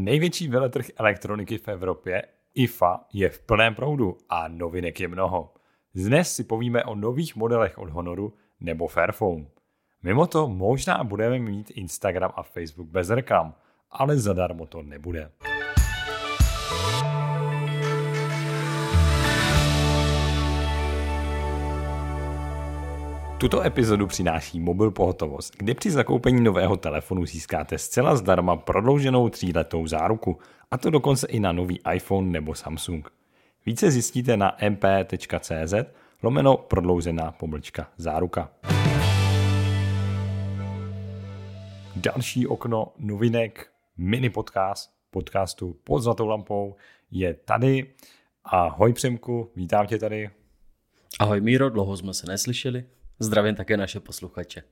Největší veletrh elektroniky v Evropě, IFA, je v plném proudu a novinek je mnoho. Dnes si povíme o nových modelech od Honoru nebo Fairphone. Mimo to možná budeme mít Instagram a Facebook bez reklam, ale zadarmo to nebude. Tuto epizodu přináší Mobil Pohotovost, kde při zakoupení nového telefonu získáte zcela zdarma prodlouženou tříletou záruku, a to dokonce i na nový iPhone nebo Samsung. Více zjistíte na mp.cz lomeno prodloužená pomlčka záruka. Další okno novinek, mini podcast, podcastu pod zlatou lampou je tady. Ahoj Přemku, vítám tě tady. Ahoj Míro, dlouho jsme se neslyšeli. Zdravím také naše posluchače.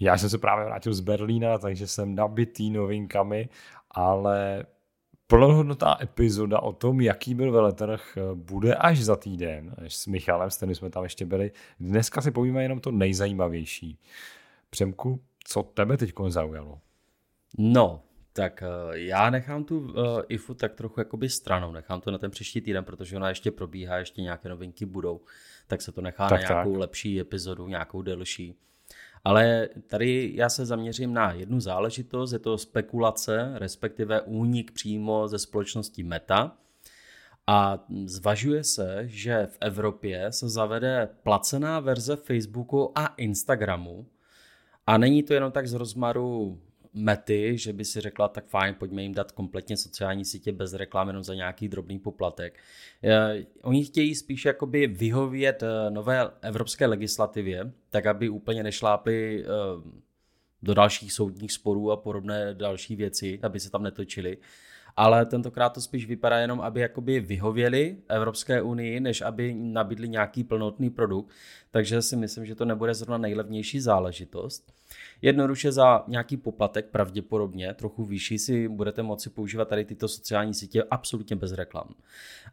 Já jsem se právě vrátil z Berlína, takže jsem nabitý novinkami, ale plnohodnotná epizoda o tom, jaký byl veletrh, bude až za týden. S Michalem, s kterým jsme tam ještě byli. Dneska si povíme jenom to nejzajímavější. Přemku, co tebe teď zaujalo? No, tak eh, já nechám tu uh, IFU tak trochu jakoby stranou, nechám to na ten příští týden, protože ona ještě probíhá, ještě nějaké novinky budou, tak se to nechá tak, na nějakou tak. lepší epizodu, nějakou delší. Ale tady já se zaměřím na jednu záležitost, je to spekulace, respektive únik přímo ze společnosti Meta. A zvažuje se, že v Evropě se zavede placená verze Facebooku a Instagramu. A není to jenom tak z rozmaru mety, že by si řekla, tak fajn, pojďme jim dát kompletně sociální sítě bez reklam, jenom za nějaký drobný poplatek. Eh, oni chtějí spíš jakoby vyhovět eh, nové evropské legislativě, tak aby úplně nešlápli eh, do dalších soudních sporů a podobné další věci, aby se tam netočili. Ale tentokrát to spíš vypadá jenom, aby jakoby vyhověli Evropské unii, než aby nabídli nějaký plnotný produkt. Takže si myslím, že to nebude zrovna nejlevnější záležitost. Jednoduše za nějaký poplatek, pravděpodobně trochu vyšší, si budete moci používat tady tyto sociální sítě absolutně bez reklam.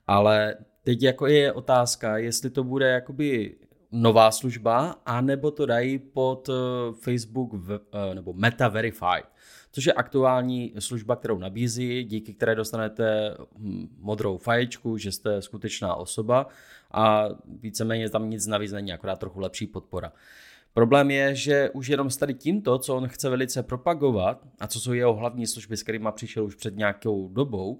Ale teď jako je otázka, jestli to bude jakoby nová služba, anebo to dají pod eh, Facebook eh, nebo Meta Verified, což je aktuální služba, kterou nabízí, díky které dostanete hm, modrou faječku, že jste skutečná osoba a víceméně tam nic navíc není, akorát trochu lepší podpora. Problém je, že už jenom s tady tímto, co on chce velice propagovat a co jsou jeho hlavní služby, s kterými přišel už před nějakou dobou,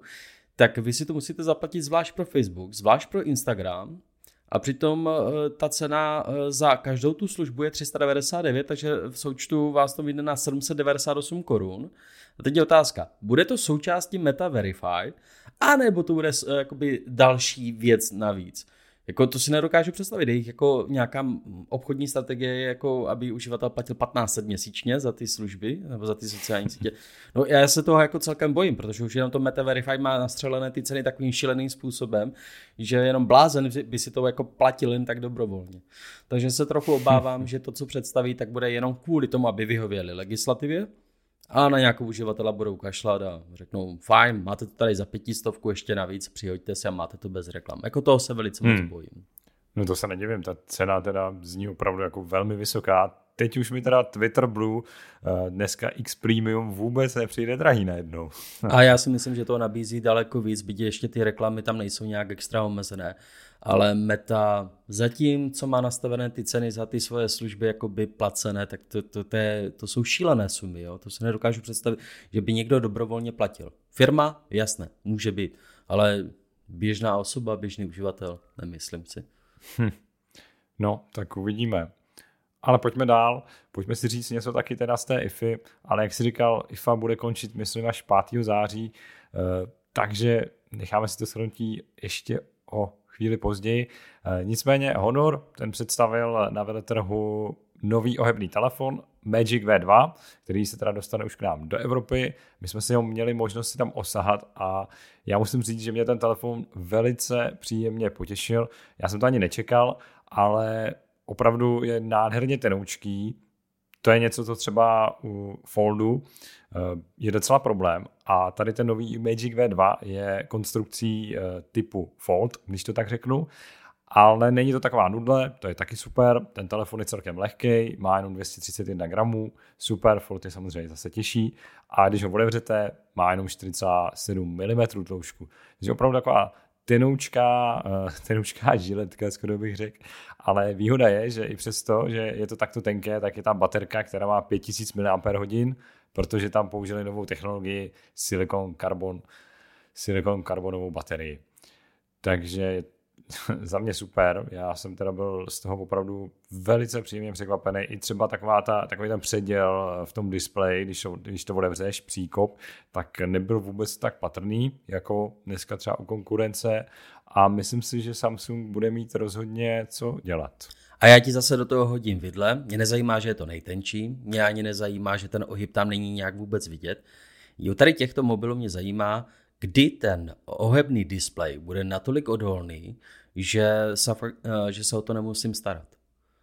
tak vy si to musíte zaplatit zvlášť pro Facebook, zvlášť pro Instagram a přitom eh, ta cena eh, za každou tu službu je 399, takže v součtu vás to vyjde na 798 korun. A teď je otázka, bude to součástí Meta Verified, anebo to bude eh, jakoby další věc navíc? Jako to si nedokážu představit, jejich jako nějaká obchodní strategie je jako, aby uživatel platil 15 měsíčně za ty služby nebo za ty sociální sítě. No já se toho jako celkem bojím, protože už jenom to Meta Verify má nastřelené ty ceny takovým šíleným způsobem, že jenom blázen by si to jako platil jen tak dobrovolně. Takže se trochu obávám, že to, co představí, tak bude jenom kvůli tomu, aby vyhověli legislativě, a na nějakou uživatela budou kašlat a řeknou, fajn, máte to tady za pětistovku ještě navíc, přihoďte se a máte to bez reklam. Jako toho se velice hmm. moc bojím. No to se nedivím, ta cena teda zní opravdu jako velmi vysoká. Teď už mi teda Twitter Blue, eh, dneska X Premium vůbec nepřijde drahý najednou. a já si myslím, že to nabízí daleko víc, byť ještě ty reklamy tam nejsou nějak extra omezené ale Meta zatím, co má nastavené ty ceny za ty svoje služby jako by placené, tak to, to, to, je, to jsou šílené sumy. Jo? To se nedokážu představit, že by někdo dobrovolně platil. Firma, jasné, může být, ale běžná osoba, běžný uživatel, nemyslím si. Hm. No, tak uvidíme. Ale pojďme dál, pojďme si říct něco taky teda z té IFy, ale jak si říkal, IFA bude končit, myslím, až 5. září, eh, takže necháme si to shrnutí ještě o chvíli později. Eh, nicméně Honor, ten představil na veletrhu nový ohebný telefon Magic V2, který se teda dostane už k nám do Evropy. My jsme si ho měli možnost si tam osahat a já musím říct, že mě ten telefon velice příjemně potěšil. Já jsem to ani nečekal, ale opravdu je nádherně tenoučký, to je něco, co třeba u Foldu eh, je docela problém. A tady ten nový Magic V2 je konstrukcí eh, typu Fold, když to tak řeknu. ale není to taková nudle, to je taky super, ten telefon je celkem lehký, má jenom 231 gramů, super, Fold je samozřejmě zase těžší a když ho otevřete, má jenom 47 mm tloušku, takže opravdu taková tenoučká, uh, tenoučká žiletka, skoro bych řekl. Ale výhoda je, že i přesto, že je to takto tenké, tak je tam baterka, která má 5000 mAh, protože tam použili novou technologii silikon carbon, silikon karbonovou baterii. Takže za mě super. Já jsem teda byl z toho opravdu velice příjemně překvapený. I třeba taková ta, takový ten předěl v tom displeji, když když to otevřeš, příkop, tak nebyl vůbec tak patrný, jako dneska třeba u konkurence. A myslím si, že Samsung bude mít rozhodně co dělat. A já ti zase do toho hodím vidle. Mě nezajímá, že je to nejtenčí. Mě ani nezajímá, že ten ohyb tam není nějak vůbec vidět. Jo, tady těchto mobilů mě zajímá, kdy ten ohebný displej bude natolik odolný, že se, eh, že se o to nemusím starat.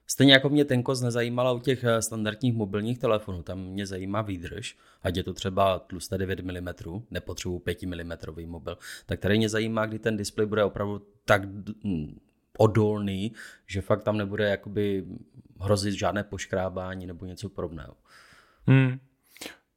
Stejně jako mě tenkost nezajímala u těch eh, standardních mobilních telefonů, tam mě zajímá výdrž, ať je to třeba tlusté 9 mm, nepotřebuji 5 mm mobil, tak tady mě zajímá, kdy ten displej bude opravdu tak hm, odolný, že fakt tam nebude jakoby hrozit žádné poškrábání nebo něco podobného. Hmm.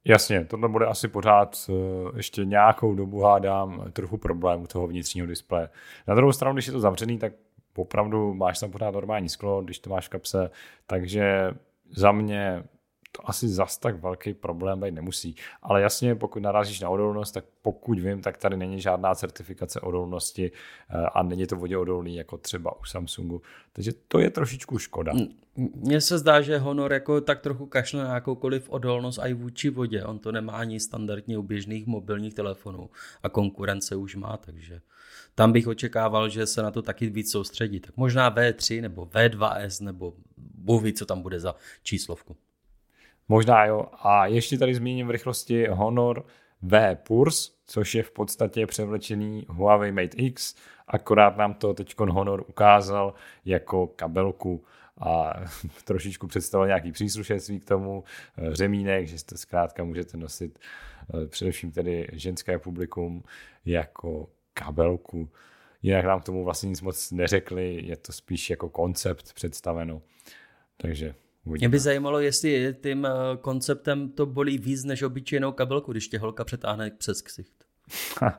Jasně, tohle bude asi pořád eh, ještě nějakou dobu hádám trochu problém u toho vnitřního displeje. Na druhou stranu, když je to zavřený, tak opravdu máš tam pořád normální sklo, když to máš v kapse, takže za mě to asi zas tak velký problém být nemusí. Ale jasně, pokud narazíš na odolnost, tak pokud vím, tak tady není žádná certifikace odolnosti eh, a není to vodě odolný jako třeba u Samsungu. Takže to je trošičku škoda. Mně se zdá, že Honor jako tak trochu kašle na jakoukoliv odolnost a i vůči vodě. On to nemá ani standardně u běžných mobilních telefonů a konkurence už má, takže tam bych očekával, že se na to taky víc soustředí. Tak možná V3 nebo V2S nebo Bůh ví, co tam bude za číslovku. Možná jo. A ještě tady zmíním v rychlosti Honor V Purs, což je v podstatě převlečený Huawei Mate X, akorát nám to teď Honor ukázal jako kabelku a trošičku představil nějaký příslušenství k tomu, eh, řemínek, že to zkrátka můžete nosit eh, především tedy ženské publikum jako kabelku. Jinak nám k tomu vlastně nic moc neřekli, je to spíš jako koncept představeno. Takže Uvidíme. Mě by zajímalo, jestli tím eh, konceptem to bolí víc než obyčejnou kabelku, když tě holka přetáhne přes ksicht.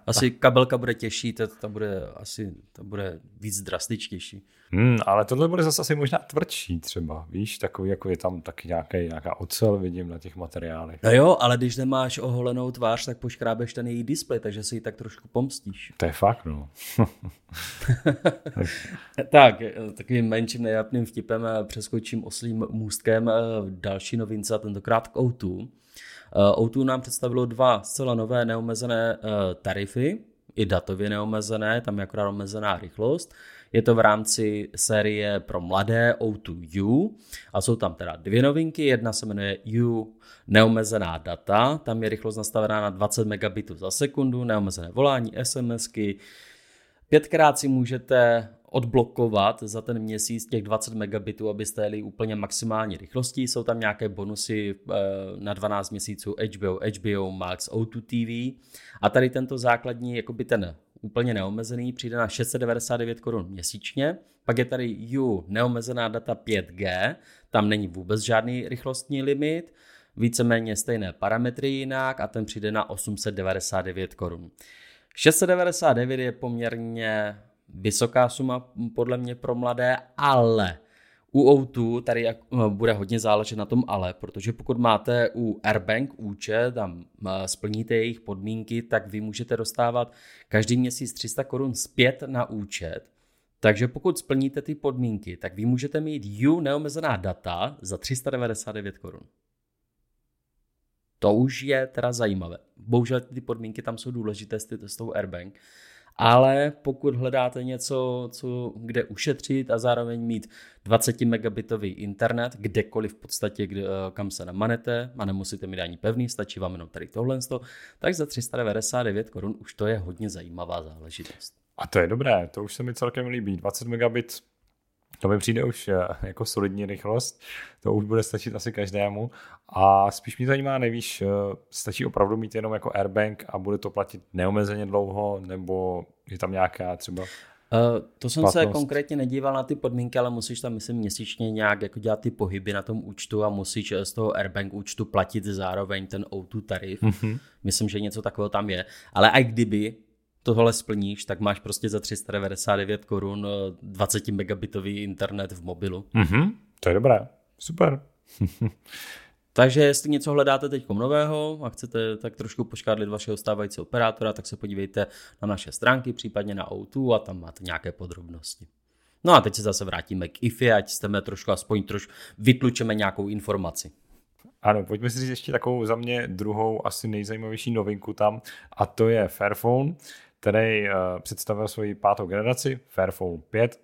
Asi kabelka bude těžší, to, to, bude asi to bude víc drastičtější. Hmm, ale tohle bude zase asi možná tvrdší třeba, víš, takový jako je tam taky nějaký, nějaká ocel, vidím na těch materiálech. No jo, ale když nemáš oholenou tvář, tak poškrábeš ten její displej, takže si ji tak trošku pomstíš. To je fakt, no. tak, takovým menším nejapným vtipem eh, přeskočím oslým můstkem eh, další novince, tentokrát k O2. O2 nám představilo dva zcela nové neomezené tarify, i datově neomezené, tam je akorát omezená rychlost. Je to v rámci série pro mladé O2U a jsou tam teda dvě novinky. Jedna se jmenuje U neomezená data, tam je rychlost nastavená na 20 megabitů za sekundu, neomezené volání, SMSky. Pětkrát si můžete odblokovat za ten měsíc těch 20 megabitů, abyste jeli úplně maximální rychlostí. Jsou tam nějaké bonusy eh, na 12 měsíců HBO, HBO Max, O2 TV. A tady tento základní, jakoby ten úplně neomezený, přijde na 699 korun měsíčně. Pak je tady U neomezená data 5G, tam není vůbec žádný rychlostní limit, víceméně stejné parametry jinak a ten přijde na 899 korun. 699 je poměrně vysoká suma podle mě pro mladé, ale u O2 tady jak, eh, bude hodně záležet na tom ale, protože pokud máte u Airbank účet a eh, splníte jejich podmínky, tak vy můžete dostávat každý měsíc 300 korun zpět na účet. Takže pokud splníte ty podmínky, tak vy můžete mít U neomezená data za 399 korun. To už je teda zajímavé. Bohužel ty podmínky tam jsou důležité s tou Airbank. Ale pokud hledáte něco, co, kde ušetřit a zároveň mít 20 megabitový internet, kdekoliv v podstatě, kde, eh, kam se namanete a nemusíte mít ani pevný, stačí vám jenom tady tohle, tak za 399 korun už to je hodně zajímavá záležitost. A to je dobré, to už se mi celkem líbí. 20 megabit to mi přijde už eh, jako solidní rychlost, to už bude stačit asi každému. A spíš mě zajímá, nevíš, eh, stačí opravdu mít jenom jako Airbank a bude to platit neomezeně dlouho, nebo je tam nějaká třeba Uh, to jsem platnost. se konkrétně nedíval na ty podmínky, ale musíš tam, myslím, měsíčně nějak jako dělat ty pohyby na tom účtu a musíš z toho Airbank účtu platit zároveň ten O2 tarif. Mm-hmm. Myslím, že něco takového tam je. Ale i kdyby tohle splníš, tak máš prostě za 399 korun 20 megabitový internet v mobilu. Mm-hmm. To je dobré. Super. Takže jestli něco hledáte teď nového a chcete tak trošku poškádlit vašeho stávajícího operátora, tak se podívejte na naše stránky, případně na O2 a tam máte nějaké podrobnosti. No a teď se zase vrátíme k IFI, ať jsme trošku aspoň trošku vytlučeme nějakou informaci. Ano, pojďme si říct ještě takovou za mě druhou asi nejzajímavější novinku tam a to je Fairphone, který uh, představil svoji pátou generaci, Fairphone 5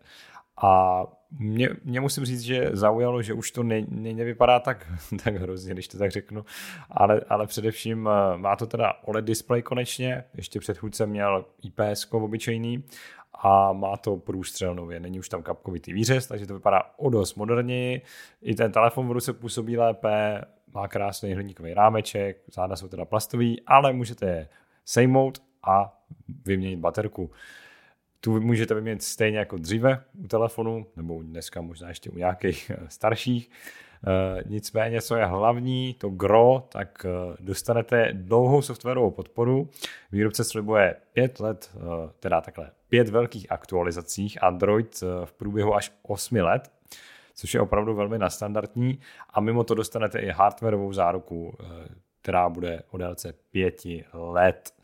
a mě, mě musím říct, že zaujalo, že už to ne, ne, nevypadá tak, tak hrozně, když to tak řeknu, ale, ale především eh, má to teda OLED display konečně, ještě předchůdce měl IPS obyčejný. A má to průstřel nově, není už tam kapkovitý výřez, takže to vypadá o dost moderněji, i ten telefon v ruce působí lépe, má krásný hliníkový rámeček, záda jsou teda plastový, ale můžete je sejmout a vyměnit baterku. Tu můžete vyměnit stejně jako dříve u telefonu, nebo dneska možná ještě u nějakých eh, starších. Eh, nicméně, co je hlavní, to gro, tak eh, dostanete dlouhou softwarovou podporu. Výrobce slibuje pět let, teda takhle, pět velkých aktualizacích Android v průběhu až 8 let, což je opravdu velmi nastandardní a mimo to dostanete i hardwareovou záruku, která bude o délce pěti let.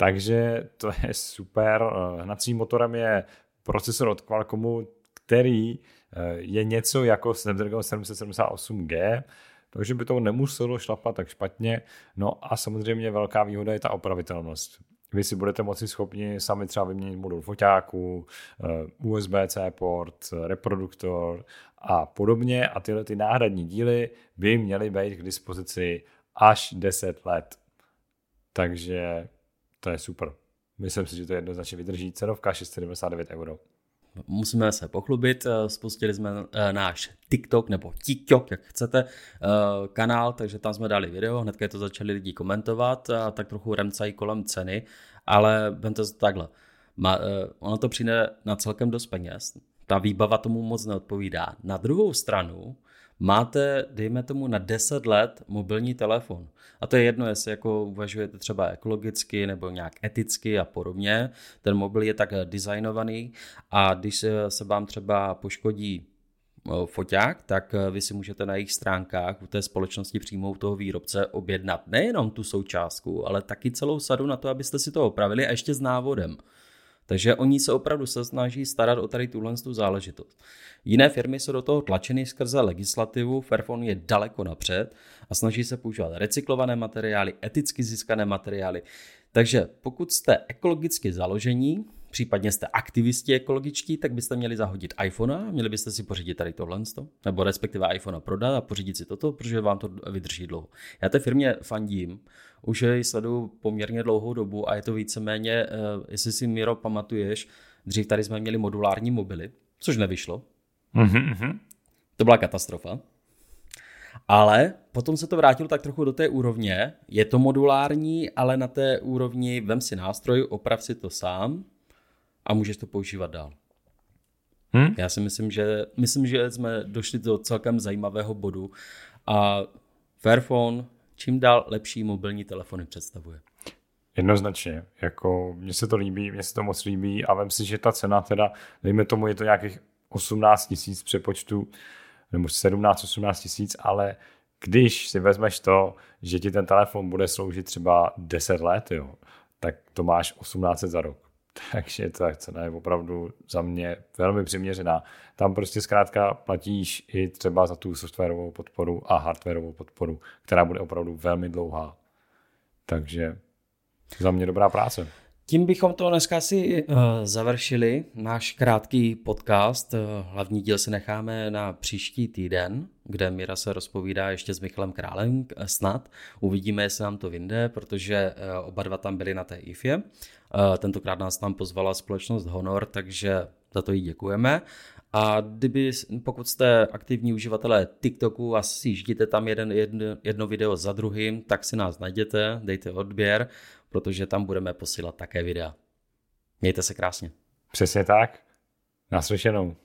Takže to je super. Hnacím motorem je procesor od Qualcommu, který eh, je něco jako Snapdragon 778G, takže by to nemuselo šlapat tak špatně. No a samozřejmě velká výhoda je ta opravitelnost. Vy si budete moci schopni sami třeba vyměnit modul foťáku, eh, USB-C port, reproduktor a podobně a tyhle ty náhradní díly by měly být k dispozici až 10 let. Takže to je super. Myslím si, že to jednoznačně vydrží. Cenovka 699 euro. Musíme se pochlubit, eh, spustili jsme eh, náš TikTok nebo TikTok, jak chcete, eh, kanál, takže tam jsme dali video, hnedka to začali lidi komentovat a tak trochu remcají kolem ceny, ale vemte to takhle. ono to přijde na celkem dost peněz, ta výbava tomu moc neodpovídá. Na druhou stranu, máte, dejme tomu, na 10 let mobilní telefon. A to je jedno, jestli jako uvažujete třeba ekologicky nebo nějak eticky a podobně. Ten mobil je tak designovaný a když se vám třeba poškodí foťák, tak vy si můžete na jejich stránkách u té společnosti přímo u toho výrobce objednat nejenom tu součástku, ale taky celou sadu na to, abyste si to opravili a ještě s návodem. Takže oni se opravdu se snaží starat o tady tuhle tu záležitost. Jiné firmy jsou do toho tlačeny skrze legislativu, Fairphone je daleko napřed a snaží se používat recyklované materiály, eticky získané materiály. Takže pokud jste ekologicky založení, případně jste aktivisti ekologičtí, tak byste měli zahodit iPhone a měli byste si pořídit tady tohle, nebo respektive iPhone prodat a pořídit si toto, protože vám to vydrží dlouho. Já té firmě fandím, už ji sleduju poměrně dlouhou dobu a je to víceméně, eh, jestli si Miro pamatuješ, dřív tady jsme měli modulární mobily, což nevyšlo. Mm-hmm. To byla katastrofa. Ale potom se to vrátilo tak trochu do té úrovně. Je to modulární, ale na té úrovni vem si nástroj, oprav si to sám a můžeš to používat dál. Hmm? Já si myslím, že myslím, že jsme došli do celkem zajímavého bodu a Fairphone čím dál lepší mobilní telefony představuje. Jednoznačně, jako mně se to líbí, mně se to moc líbí a vím si, že ta cena teda, dejme tomu, je to nějakých 18 tisíc přepočtu, nebo 17-18 tisíc, ale když si vezmeš to, že ti ten telefon bude sloužit třeba 10 let, jo, tak to máš 18 za rok. Takže ta cena je opravdu za mě velmi přiměřená. Tam prostě zkrátka platíš i třeba za tu softwarovou podporu a hardwarovou podporu, která bude opravdu velmi dlouhá. Takže za mě dobrá práce. Tím bychom to dneska si uh, završili, náš krátký podcast. Uh, hlavní díl si necháme na příští týden, kde Mira se rozpovídá ještě s Michalem Králem uh, snad. Uvidíme, jestli nám to vyjde, protože oba dva tam byli na té IFě. Tentokrát nás tam pozvala společnost Honor, takže za to jí děkujeme. A kdyby, pokud jste aktivní uživatelé TikToku a sjíždíte tam jeden, jedno, jedno video za druhým, tak si nás najděte, dejte odběr protože tam budeme posílat také videa. Mějte se krásně. Přesně tak. Naslyšenou.